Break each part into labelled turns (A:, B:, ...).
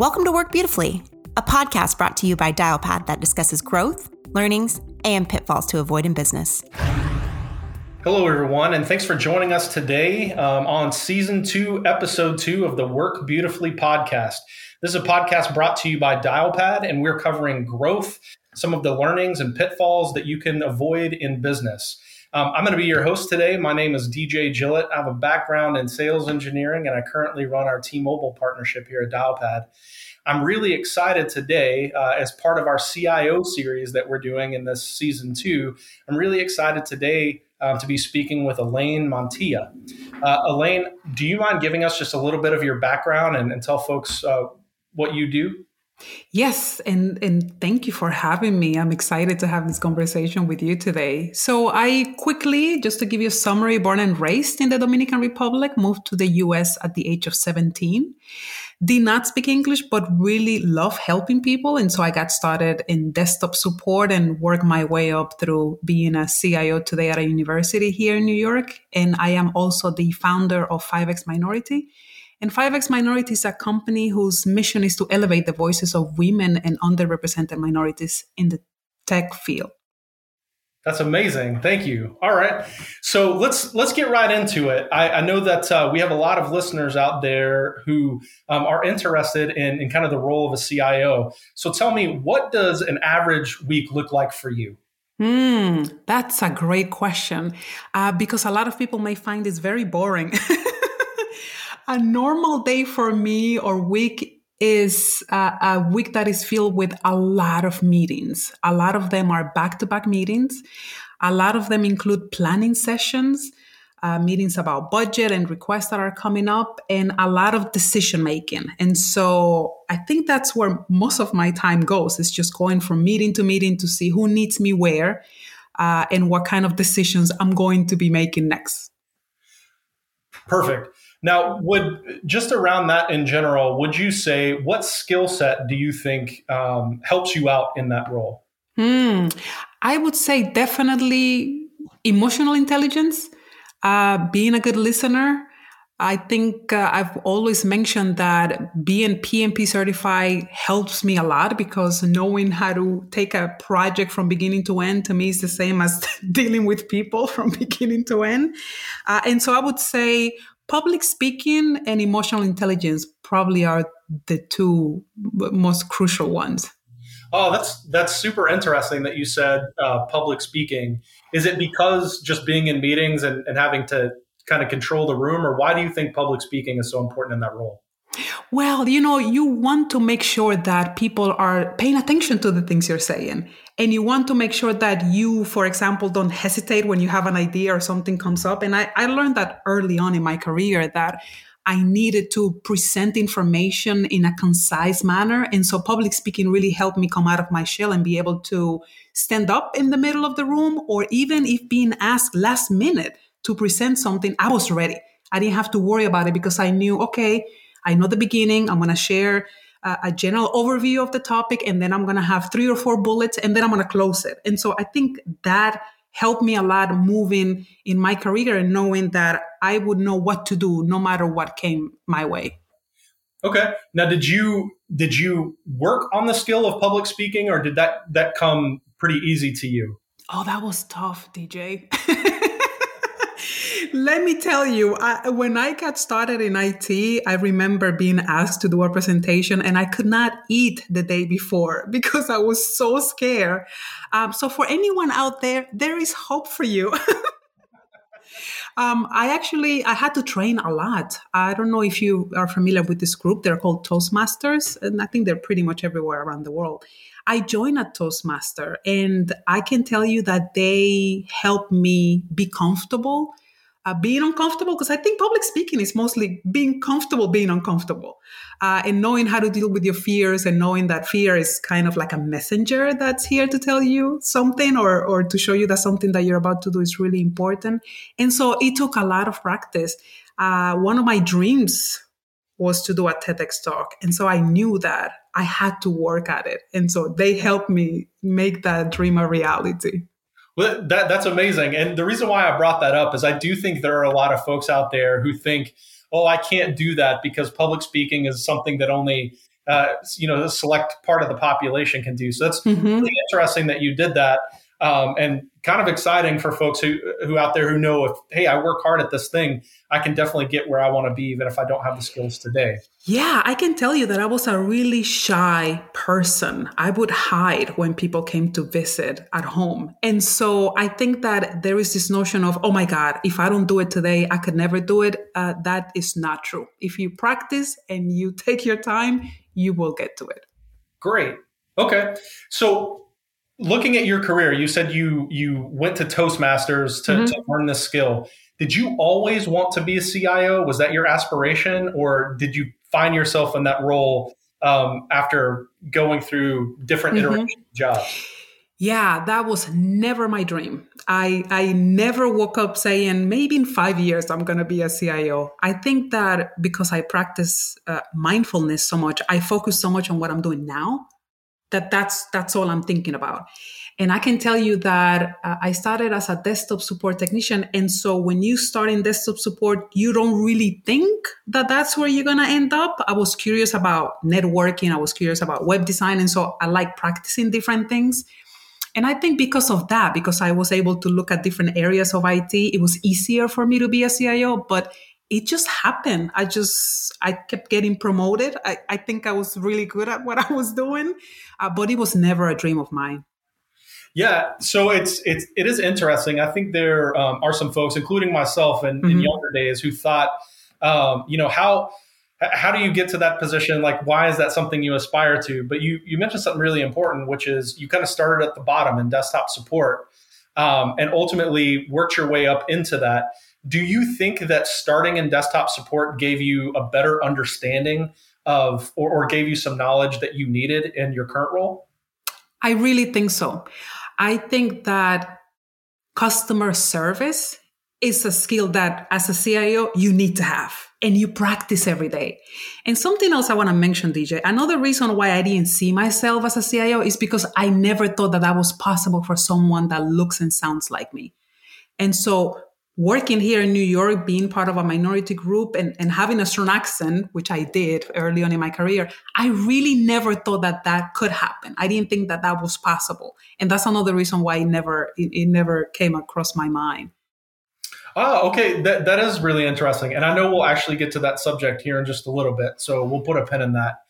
A: Welcome to Work Beautifully, a podcast brought to you by Dialpad that discusses growth, learnings, and pitfalls to avoid in business.
B: Hello, everyone, and thanks for joining us today um, on season two, episode two of the Work Beautifully podcast. This is a podcast brought to you by Dialpad, and we're covering growth, some of the learnings and pitfalls that you can avoid in business. Um, I'm going to be your host today. My name is DJ Gillett. I have a background in sales engineering, and I currently run our T-Mobile partnership here at Dialpad. I'm really excited today uh, as part of our CIO series that we're doing in this season two. I'm really excited today uh, to be speaking with Elaine Montilla. Uh, Elaine, do you mind giving us just a little bit of your background and, and tell folks uh, what you do?
C: Yes, and and thank you for having me. I'm excited to have this conversation with you today. So, I quickly, just to give you a summary, born and raised in the Dominican Republic, moved to the US at the age of 17. Did not speak English, but really love helping people. And so I got started in desktop support and worked my way up through being a CIO today at a university here in New York. And I am also the founder of 5X Minority and 5X Minority is a company whose mission is to elevate the voices of women and underrepresented minorities in the tech field.
B: That's amazing. Thank you. All right, so let's let's get right into it. I, I know that uh, we have a lot of listeners out there who um, are interested in, in kind of the role of a CIO. So tell me, what does an average week look like for you?
C: Hmm, that's a great question uh, because a lot of people may find this very boring. a normal day for me or week is a, a, week that is filled with a lot of meetings. A lot of them are back to back meetings. A lot of them include planning sessions, uh, meetings about budget and requests that are coming up, and a lot of decision making. And so I think that's where most of my time goes. It's just going from meeting to meeting to see who needs me where uh, and what kind of decisions I'm going to be making next.
B: Perfect. Now, would just around that in general, would you say what skill set do you think um, helps you out in that role?
C: Hmm. I would say definitely emotional intelligence, uh, being a good listener. I think uh, I've always mentioned that being PMP certified helps me a lot because knowing how to take a project from beginning to end to me is the same as dealing with people from beginning to end. Uh, and so I would say public speaking and emotional intelligence probably are the two most crucial ones.
B: Oh, that's that's super interesting that you said uh, public speaking. Is it because just being in meetings and, and having to kind of control the room, or why do you think public speaking is so important in that role?
C: Well, you know, you want to make sure that people are paying attention to the things you're saying. And you want to make sure that you, for example, don't hesitate when you have an idea or something comes up. And I, I learned that early on in my career that I needed to present information in a concise manner. And so public speaking really helped me come out of my shell and be able to stand up in the middle of the room, or even if being asked last minute to present something, I was ready. I didn't have to worry about it because I knew, okay, I know the beginning. I'm going to share a, a general overview of the topic, and then I'm going to have three or four bullets, and then I'm going to close it. And so I think that helped me a lot moving in my career and knowing that I would know what to do no matter what came my way.
B: Okay. Now, did you did you work on the skill of public speaking, or did that that come pretty easy to you?
C: Oh, that was tough, DJ. Let me tell you, I, when I got started in IT, I remember being asked to do a presentation and I could not eat the day before because I was so scared. Um, so, for anyone out there, there is hope for you. Um, I actually I had to train a lot. I don't know if you are familiar with this group. They're called Toastmasters, and I think they're pretty much everywhere around the world. I joined a Toastmaster, and I can tell you that they helped me be comfortable uh, being uncomfortable because I think public speaking is mostly being comfortable being uncomfortable uh, and knowing how to deal with your fears and knowing that fear is kind of like a messenger that's here to tell you something or, or to show you that something that you're about to do is really important. And so it took a lot of practice. Uh, one of my dreams was to do a TEDx talk. And so I knew that I had to work at it. And so they helped me make that dream a reality.
B: Well, that that's amazing. And the reason why I brought that up is I do think there are a lot of folks out there who think, "Oh, I can't do that because public speaking is something that only uh, you know, the select part of the population can do. So that's mm-hmm. really interesting that you did that. Um, and kind of exciting for folks who who out there who know if hey I work hard at this thing I can definitely get where I want to be even if I don't have the skills today.
C: Yeah, I can tell you that I was a really shy person. I would hide when people came to visit at home. And so I think that there is this notion of, oh my God, if I don't do it today, I could never do it. Uh, that is not true. If you practice and you take your time, you will get to it.
B: Great. Okay. So looking at your career, you said you you went to Toastmasters to, mm-hmm. to learn this skill. Did you always want to be a CIO? Was that your aspiration, or did you find yourself in that role um, after going through different mm-hmm. iterations of jobs?
C: Yeah, that was never my dream. I I never woke up saying maybe in five years I'm gonna be a CIO. I think that because I practice uh, mindfulness so much, I focus so much on what I'm doing now that that's that's all i'm thinking about. And i can tell you that uh, i started as a desktop support technician. And so when you start in desktop support you don't really think that that's where you're going to end up. I was curious about networking. I was curious about web design. And so i like practicing different things. And i think because of that because i was able to look at different areas of it it was easier for me to be a cio but it just happened. I just I kept getting promoted. I, I think I was really good at what I was doing, uh, but it was never a dream of mine.
B: Yeah, so it's it's it is interesting. I think there um, are some folks, including myself, in, mm-hmm. in younger days, who thought, um, you know, how how do you get to that position? Like, why is that something you aspire to? But you you mentioned something really important, which is you kind of started at the bottom in desktop support, um, and ultimately worked your way up into that. Do you think that starting in desktop support gave you a better understanding of, or, or gave you some knowledge that you needed in your current role?
C: I really think so. I think that customer service is a skill that as a CIO you need to have and you practice every day. And something else I want to mention, DJ, another reason why I didn't see myself as a CIO is because I never thought that that was possible for someone that looks and sounds like me. And so working here in New York, being part of a minority group and, and having a strong accent, which I did early on in my career, I really never thought that that could happen. I didn't think that that was possible. And that's another reason why it never, it, it never came across my mind.
B: Oh, okay. That, that is really interesting. And I know we'll actually get to that subject here in just a little bit. So we'll put a pin in that.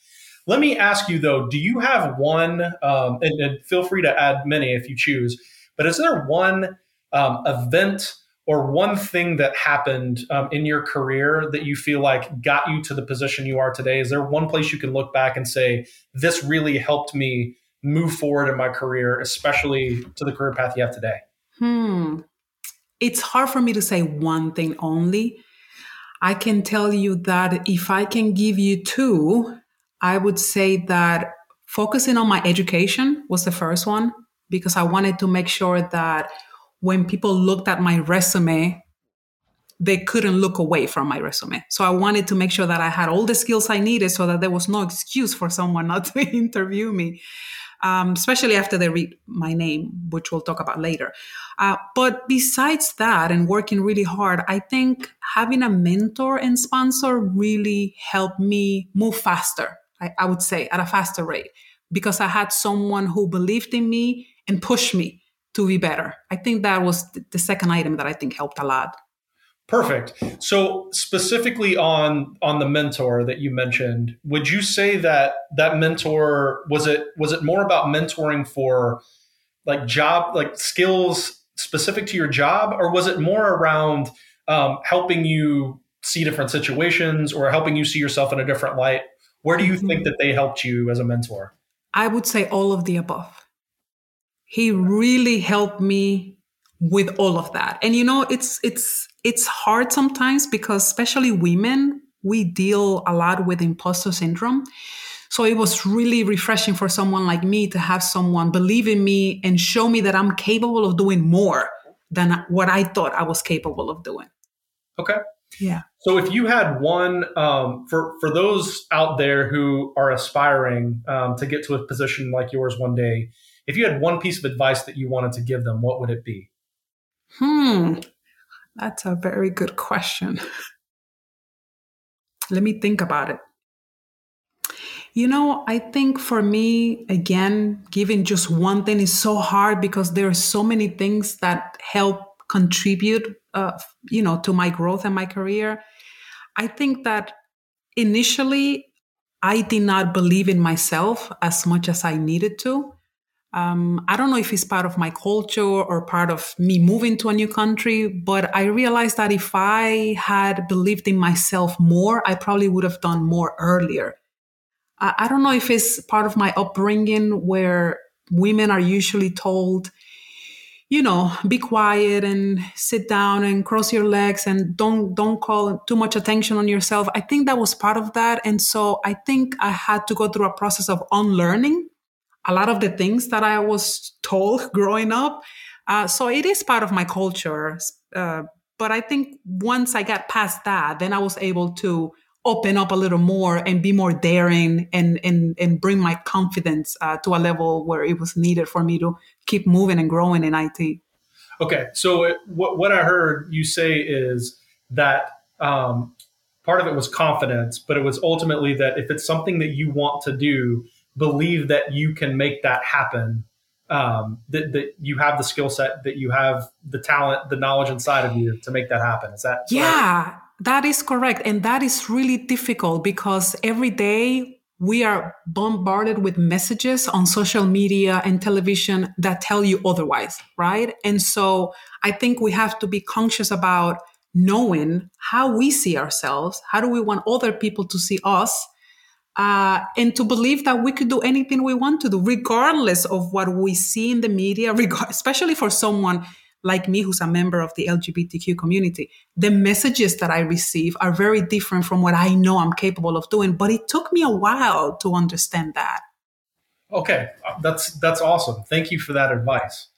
B: Let me ask you though, do you have one, um, and, and, feel free to add many if you choose, but is there one um, event or one thing that happened um, in your career that you feel like got you to the position you are today? Is there one place you can look back and say, this really helped me move forward in my career, especially to the career path you have today?
C: Hmm. It's hard for me to say one thing only. I can tell you that if I can give you two, I would say that focusing on my education was the first one because I wanted to make sure that when people looked at my resume, they couldn't look away from my resume. So I wanted to make sure that I had all the skills I needed so that there was no excuse for someone not to interview me, um, especially after they read my name, which we'll talk about later. Uh, but besides that, and working really hard, I think having a mentor and sponsor really helped me move faster, I, I would say, at a faster rate, because I had someone who believed in me and pushed me to be better. I think that was the second item that I think helped a lot.
B: Perfect. So specifically on on the mentor that you mentioned, would you say that that mentor was it was it more about mentoring for like job like skills specific to your job, or was it more around um, helping you see different situations or helping you see yourself in a different light? Where do you mm-hmm. think that they helped you as a mentor?
C: I would say all of the above he really helped me with all of that. And you know, it's it's it's hard sometimes because especially women, we deal a lot with imposter syndrome. So it was really refreshing for someone like me to have someone believe in me and show me that I'm capable of doing more than what I thought I was capable of doing.
B: Okay.
C: Yeah.
B: So if you had one um, for for those out there who are aspiring um, to get to a position like yours one day, if you had one piece of advice that you wanted to give them, what would it be?
C: Hmm, that's a very good question. Let me think about it. You know, I think for me, again, giving just one thing is so hard because there are so many things that help contribute, uh, you know, to my growth and my career. I think that initially I did not believe in myself as much as I needed to. Um, I don't know if it's part of my culture or part of me moving to a new country, but I realized that if I had believed in myself more, I probably would have done more earlier. I, I don't know if it's part of my upbringing where women are usually told, you know, be quiet and sit down and cross your legs and don't don't call too much attention on yourself. I think that was part of that, and so I think I had to go through a process of unlearning a lot of the things that I was told growing up. Uh, so it is part of my culture. Uh, but I think once I got past that, then I was able to open up a little more and be more daring and and and bring my confidence uh, to a level where it was needed for me to keep moving and growing in IT.
B: Okay, so it, what what I heard you say is that um, part of it was confidence, but it was ultimately that if it's something that you want to do, believe that you can make that happen. Um, that, that you have the skill set, that you have the talent, the knowledge inside of you to make that happen. Is that
C: yeah? Right? That is correct, and that is really difficult because every day we are bombarded with messages on social media and television that tell you otherwise, right? And so I think we have to be conscious about knowing how we see ourselves. How do we want other people to see us? Uh, and to believe that we could do anything we want to do, regardless of what we see in the media, especially for someone like me who's a member of the LGBTQ community. The messages that I receive are very different from what I know I'm capable of doing, but it took me a while to understand that.
B: Okay, that's that's awesome. Thank you for that advice.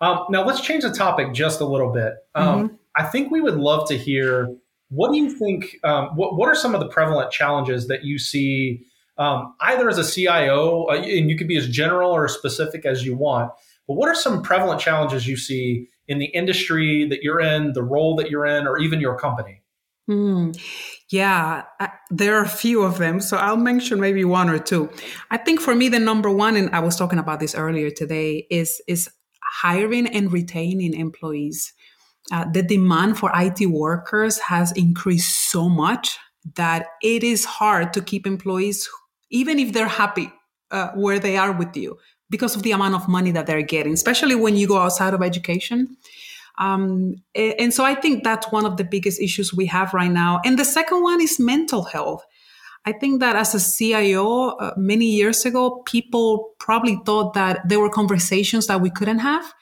B: Um, now let's change the topic just a little bit. Um, mm-hmm. I think we would love to hear what do you think? Um, what What are some of the prevalent challenges that you see, um, either as a CIO, uh, and you could be as general or specific as you want. But what are some prevalent challenges you see in the industry that you're in, the role that you're in, or even your company?
C: Mm, yeah, I, there are a few of them. So I'll mention maybe one or two. I think for me, the number one, and I was talking about this earlier today, is is hiring and retaining employees uh, the demand for IT workers has increased so much that it is hard to keep employees, even if they're happy uh, where they are with you, because of the amount of money that they're getting, especially when you go outside of education. Um, and so I think that's one of the biggest issues we have right now. And the second one is mental health. I think that as a CIO, uh, many years ago, people probably thought that there were conversations that we couldn't have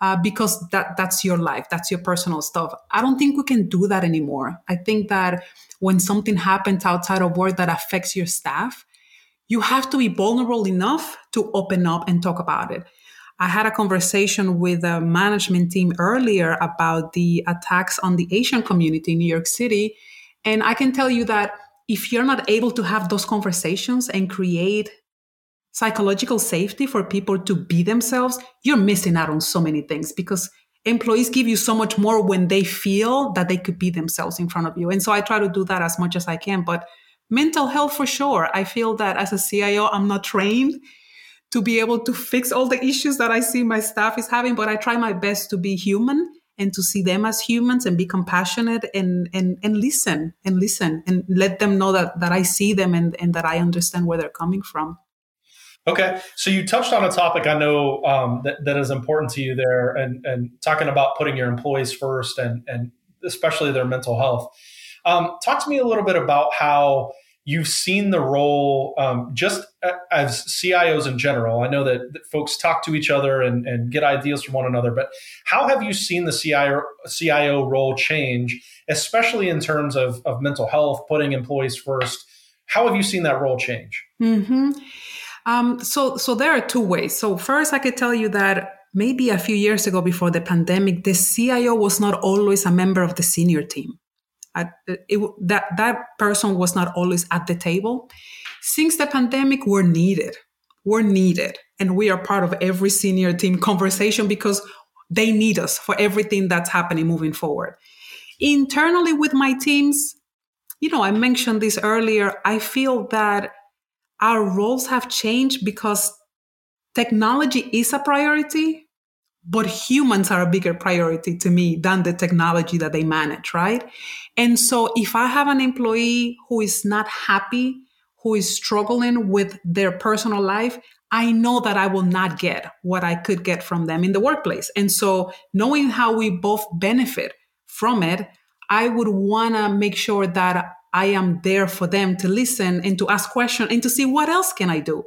C: uh, because that that's your life, that's your personal stuff. I don't think we can do that anymore. I think that when something happens outside of work that affects your staff, you have to be vulnerable enough to open up and talk about it. I had a conversation with a management team earlier about the attacks on the Asian community in New York City. And I can tell you that if you're not able to have those conversations and create psychological safety for people to be themselves, you're missing out on so many things because employees give you so much more when they feel that they could be themselves in front of you. And so I try to do that as much as I can. But mental health for sure. I feel that as a CIO, I'm not trained to be able to fix all the issues that I see my staff is having, but I try my best to be human and to see them as humans and be compassionate and and and listen and listen and let them know that that I see them and, and that I understand where they're coming from.
B: Okay, so you touched on a topic I know um, that, that is important to you there, and, and talking about putting your employees first, and and especially their mental health. Um, talk to me a little bit about how you've seen the role um, just as CIOs in general. I know that, that, folks talk to each other and, and get ideas from one another, but how have you seen the CIO, CIO role change, especially in terms of, of mental health, putting employees first? How have you seen that role change?
C: Mm-hmm. Um, so, so there are two ways. So first, I could tell you that maybe a few years ago before the pandemic, the CIO was not always a member of the senior team. it, that, that person was not always at the table. Since the pandemic, we're needed. We're needed. And we are part of every senior team conversation because they need us for everything that's happening moving forward. Internally with my teams, you know, I mentioned this earlier. I feel that our roles have changed because technology is a priority, but humans are a bigger priority to me than the technology that they manage, right? And so if I have an employee who is not happy, who is struggling with their personal life, I know that I will not get what I could get from them in the workplace. And so knowing how we both benefit from it, I would want to make sure that I am there for them to listen and to ask questions and to see what else can I do.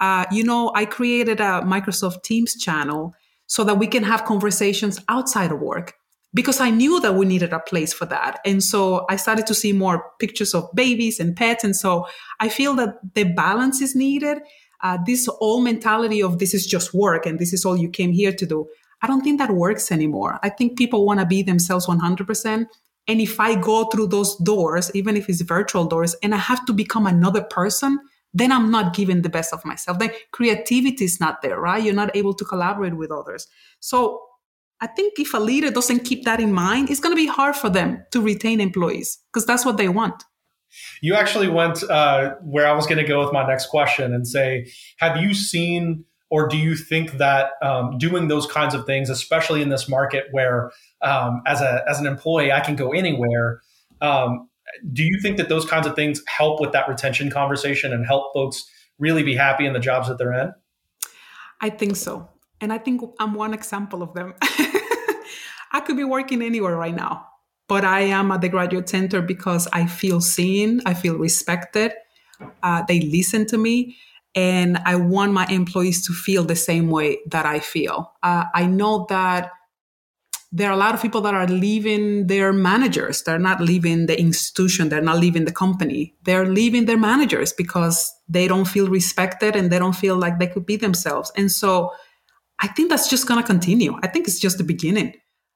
C: Uh, you know, I created a Microsoft Teams channel so that we can have conversations outside of work because I knew that we needed a place for that. And so I started to see more pictures of babies and pets. And so I feel that the balance is needed. Uh, this old mentality of this is just work and this is all you came here to do. I don't think that works anymore. I think people want to be themselves 100%. And if I go through those doors, even if it's virtual doors, and I have to become another person, then I'm not giving the best of myself. Then creativity is not there, right? You're not able to collaborate with others. So I think if a leader doesn't keep that in mind, it's going to be hard for them to retain employees because that's what they want.
B: You actually went uh, where I was going to go with my next question and say, have you seen or do you think that um, doing those kinds of things, especially in this market where um, as a as an employee I can go anywhere, um, do you think that those kinds of things help with that retention conversation and help folks really be happy in the jobs that they're in?
C: I think so. And I think I'm one example of them. I could be working anywhere right now, but I am at the graduate center because I feel seen, I feel respected, uh, they listen to me, and I want my employees to feel the same way that I feel. Uh, I know that there are a lot of people that are leaving their managers. They're not leaving the institution. They're not leaving the company. They're leaving their managers because they don't feel respected and they don't feel like they could be themselves. And so I think that's just going to continue. I think it's just the beginning.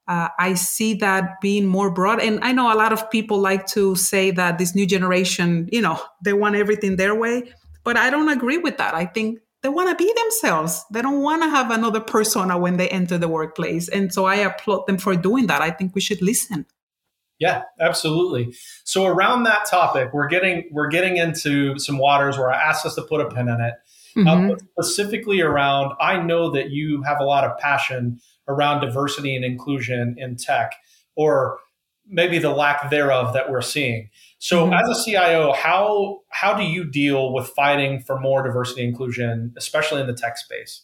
C: Uh, I see that being more broad. And I know a lot of people like to say that this new generation, you know, they want everything their way. But I don't agree with that. I think they want to be themselves. They don't want to have another persona when they enter the workplace. And so I applaud them for doing that. I think we should listen.
B: Yeah, absolutely. So around that topic, we're getting we're getting into some waters where I asked us to put a pin in it. Mm-hmm. Uh, specifically around, I know that you have a lot of passion around diversity and inclusion in tech, or maybe the lack thereof that we're seeing. So, mm-hmm. as a CIO, how how do you deal with fighting for more diversity inclusion, especially in the tech space?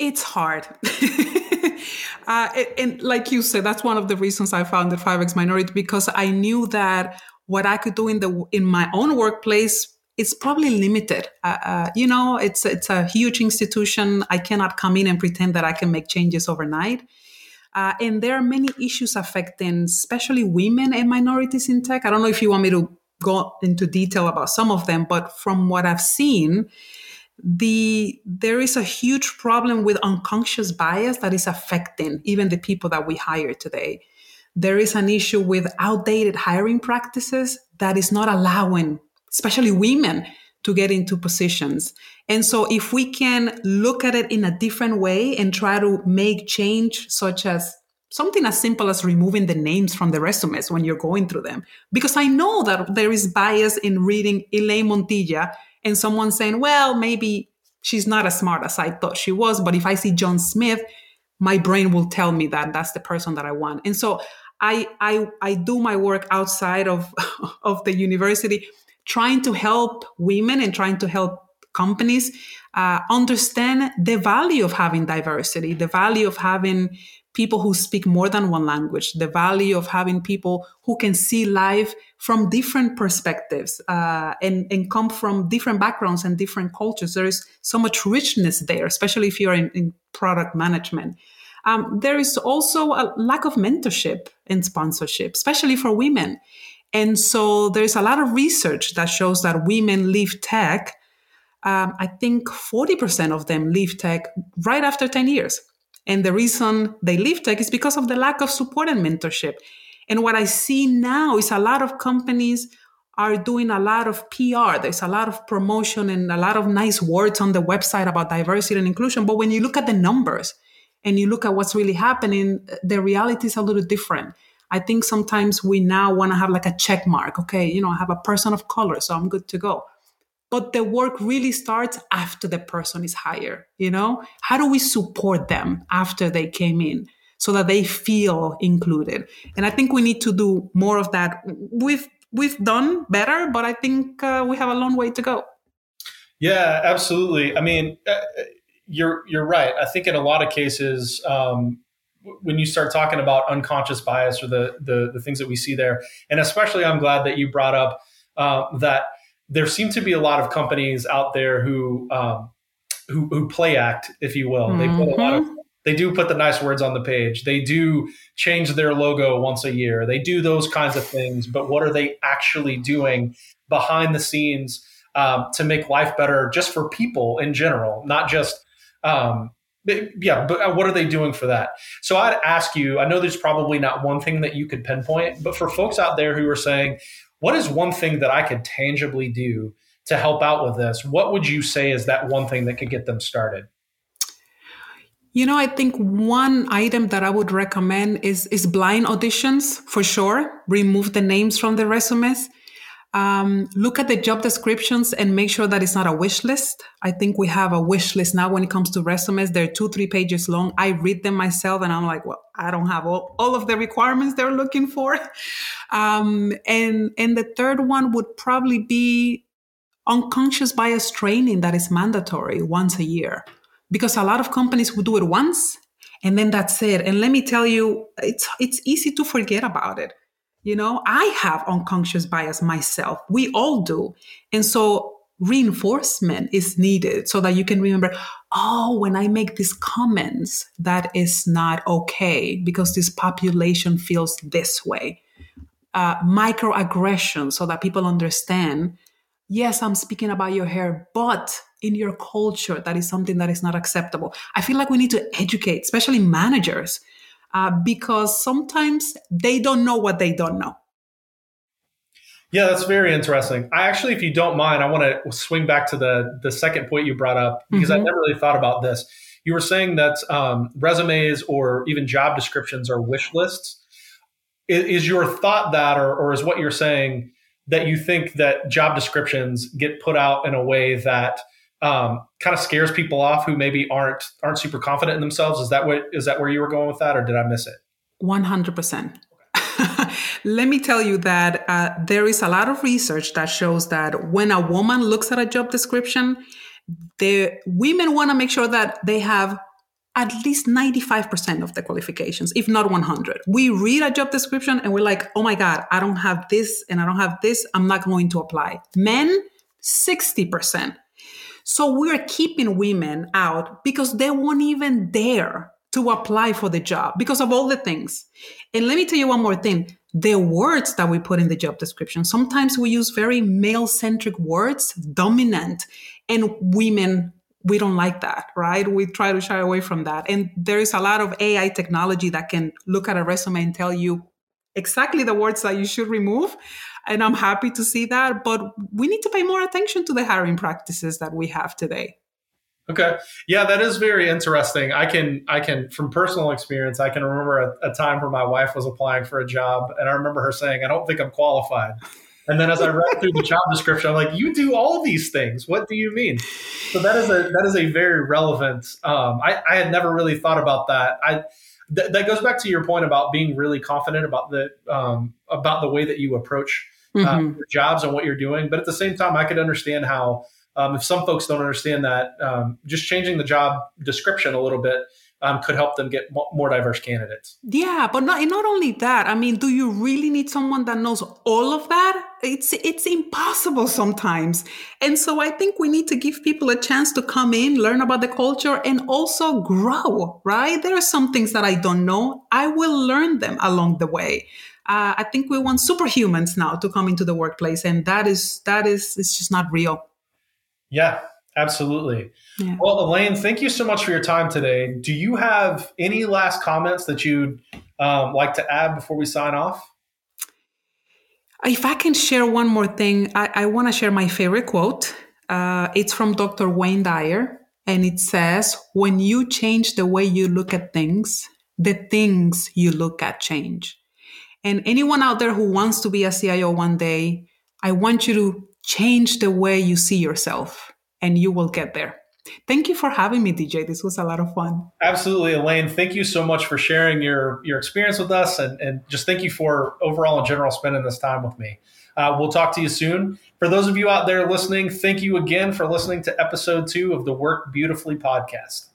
C: It's hard. uh, and like you said, that's one of the reasons I founded 5X Minority because I knew that what I could do in the in my own workplace is probably limited. Uh, uh, you know, it's it's a huge institution. I cannot come in and pretend that I can make changes overnight. Uh, and there are many issues affecting, especially women and minorities in tech. I don't know if you want me to go into detail about some of them, but from what I've seen, the there is a huge problem with unconscious bias that is affecting even the people that we hire today. There is an issue with outdated hiring practices that is not allowing, especially women, to get into positions. And so if we can look at it in a different way and try to make change, such as something as simple as removing the names from the resumes when you're going through them. Because I know that there is bias in reading Elaine Montilla and someone saying, well, maybe she's not as smart as I thought she was. But if I see John Smith, my brain will tell me that that's the person that I want. And so I, I, I do my work outside of, of the university trying to help women and trying to help companies uh, understand the value of having diversity, the value of having people who speak more than one language, the value of having people who can see life from different perspectives uh, and, and come from different backgrounds and different cultures. There is so much richness there, especially if you're in, in product management. Um, there is also a lack of mentorship and sponsorship, especially for women. And so there's a lot of research that shows that women leave tech. Um, I think 40% of them leave tech right after 10 years. And the reason they leave tech is because of the lack of support and mentorship. And what I see now is a lot of companies are doing a lot of PR. There's a lot of promotion and a lot of nice words on the website about diversity and inclusion. But when you look at the numbers and you look at what's really happening, the reality is a little different. I think sometimes we now want to have like a check mark. Okay, you know, I have a person of color, so I'm good to go. but the work really starts after the person is hired. You know, how do we support them after they came in? so that they feel included. And I think we need to do more of that. We've we've done better, but I think uh, we have a long way to go.
B: Yeah, absolutely. I mean, uh, you're you're right. I think in a lot of cases, um, when you start talking about unconscious bias or the, the, the things that we see there, and especially, I'm glad that you brought up uh, that there seem to be a lot of companies out there who um, who, who play act, if you will. Mm-hmm. They put a lot of mm-hmm they do put the nice words on the page. They do change their logo once a year. They do those kinds of things. But what are they actually doing behind the scenes um, to make life better just for people in general, not just, um, yeah, but uh, what are they doing for that? So I'd ask you I know there's probably not one thing that you could pinpoint, but for folks out there who are saying, what is one thing that I could tangibly do to help out with this? What would you say is that one thing that could get them started?
C: You know, I think one item that I would recommend is is blind auditions for sure. Remove the names from the resumes. Um, look at the job descriptions and make sure that it's not a wish list. I think we have a wish list now when it comes to resumes. They're two, three pages long. I read them myself and I'm like, well, I don't have all, all of the requirements they're looking for. Um, and, and the third one would probably be unconscious bias training that is mandatory once a year because a lot of companies would do it once and then that's it. And let me tell you, it's it's easy to forget about it. You know, I have unconscious bias myself. We all do. And so reinforcement is needed so that you can remember, oh, when I make these comments, that is not okay because this population feels this way. Uh, microaggression so that people understand, yes, I'm speaking about your hair, but in your culture that is something that is not acceptable. I feel like we need to educate, especially managers, uh, because sometimes they don't know what they don't know.
B: Yeah, that's very interesting. I actually, if you don't mind, I want to swing back to the the second point you brought up because mm-hmm. I never really thought about this. You were saying that um, resumes or even job descriptions are wish lists. Is, is your thought that, or, or is what you're saying that you think that job descriptions get put out in a way that um, kind of scares people off who maybe aren't aren't super confident in themselves. Is that what is that where you were going with that, or did I miss it?
C: One hundred percent. Let me tell you that uh, there is a lot of research that shows that when a woman looks at a job description, the women want to make sure that they have at least 95% of the qualifications, if not 100. We read a job description and we're like, oh my God, I don't have this and I don't have this. I'm not going to apply. Men, 60%. So we're keeping women out because they won't even dare to apply for the job because of all the things. And let me tell you one more thing the words that we put in the job description, sometimes we use very male centric words, dominant, and women. We don't like that, right? We try to shy away from that. And there is a lot of AI technology that can look at a resume and tell you exactly the words that you should remove and I'm happy to see that. But we need to pay more attention to the hiring practices that we have today.
B: Okay. Yeah, that is very interesting. I can, I can, from personal experience, I can remember a, a, time where my wife was applying for a job, and I remember her saying, "I don't think I'm qualified." And then as I read through the job description, I'm like, "You do all these things. What do you mean?" So that is a that is a very relevant. Um, I, I had never really thought about that. I th- that goes back to your point about being really confident about the um, about the way that you approach uh, mm-hmm. your jobs and what you're doing. But at the same time, I could understand how um, if some folks don't understand that, um, just changing the job description a little bit um, could help them get more diverse candidates.
C: Yeah, but not not only that. I mean, do you really need someone that knows all of that? It's it's impossible sometimes. And so I think we need to give people a chance to come in, learn about the culture, and also grow. Right? There are some things that I don't know. I will learn them along the way uh, I think we want superhumans now to come into the workplace, and that is that is it's just not real.
B: Yeah, absolutely. Yeah. Well, Elaine, thank you so much for your time today. Do you have any last comments that you'd um, like to add before we sign off?
C: If I can share one more thing, I, I want to share my favorite quote. Uh, it's from Dr. Wayne Dyer, and it says, When you change the way you look at things, the things you look at change. And anyone out there who wants to be a CIO one day, I want you to change the way you see yourself, and you will get there. Thank you for having me, DJ. This was a lot of fun.
B: Absolutely, Elaine. Thank you so much for sharing your your experience with us, and, and just thank you for overall in general spending this time with me. Uh, we'll talk to you soon. For those of you out there listening, thank you again for listening to episode two of the Work Beautifully podcast.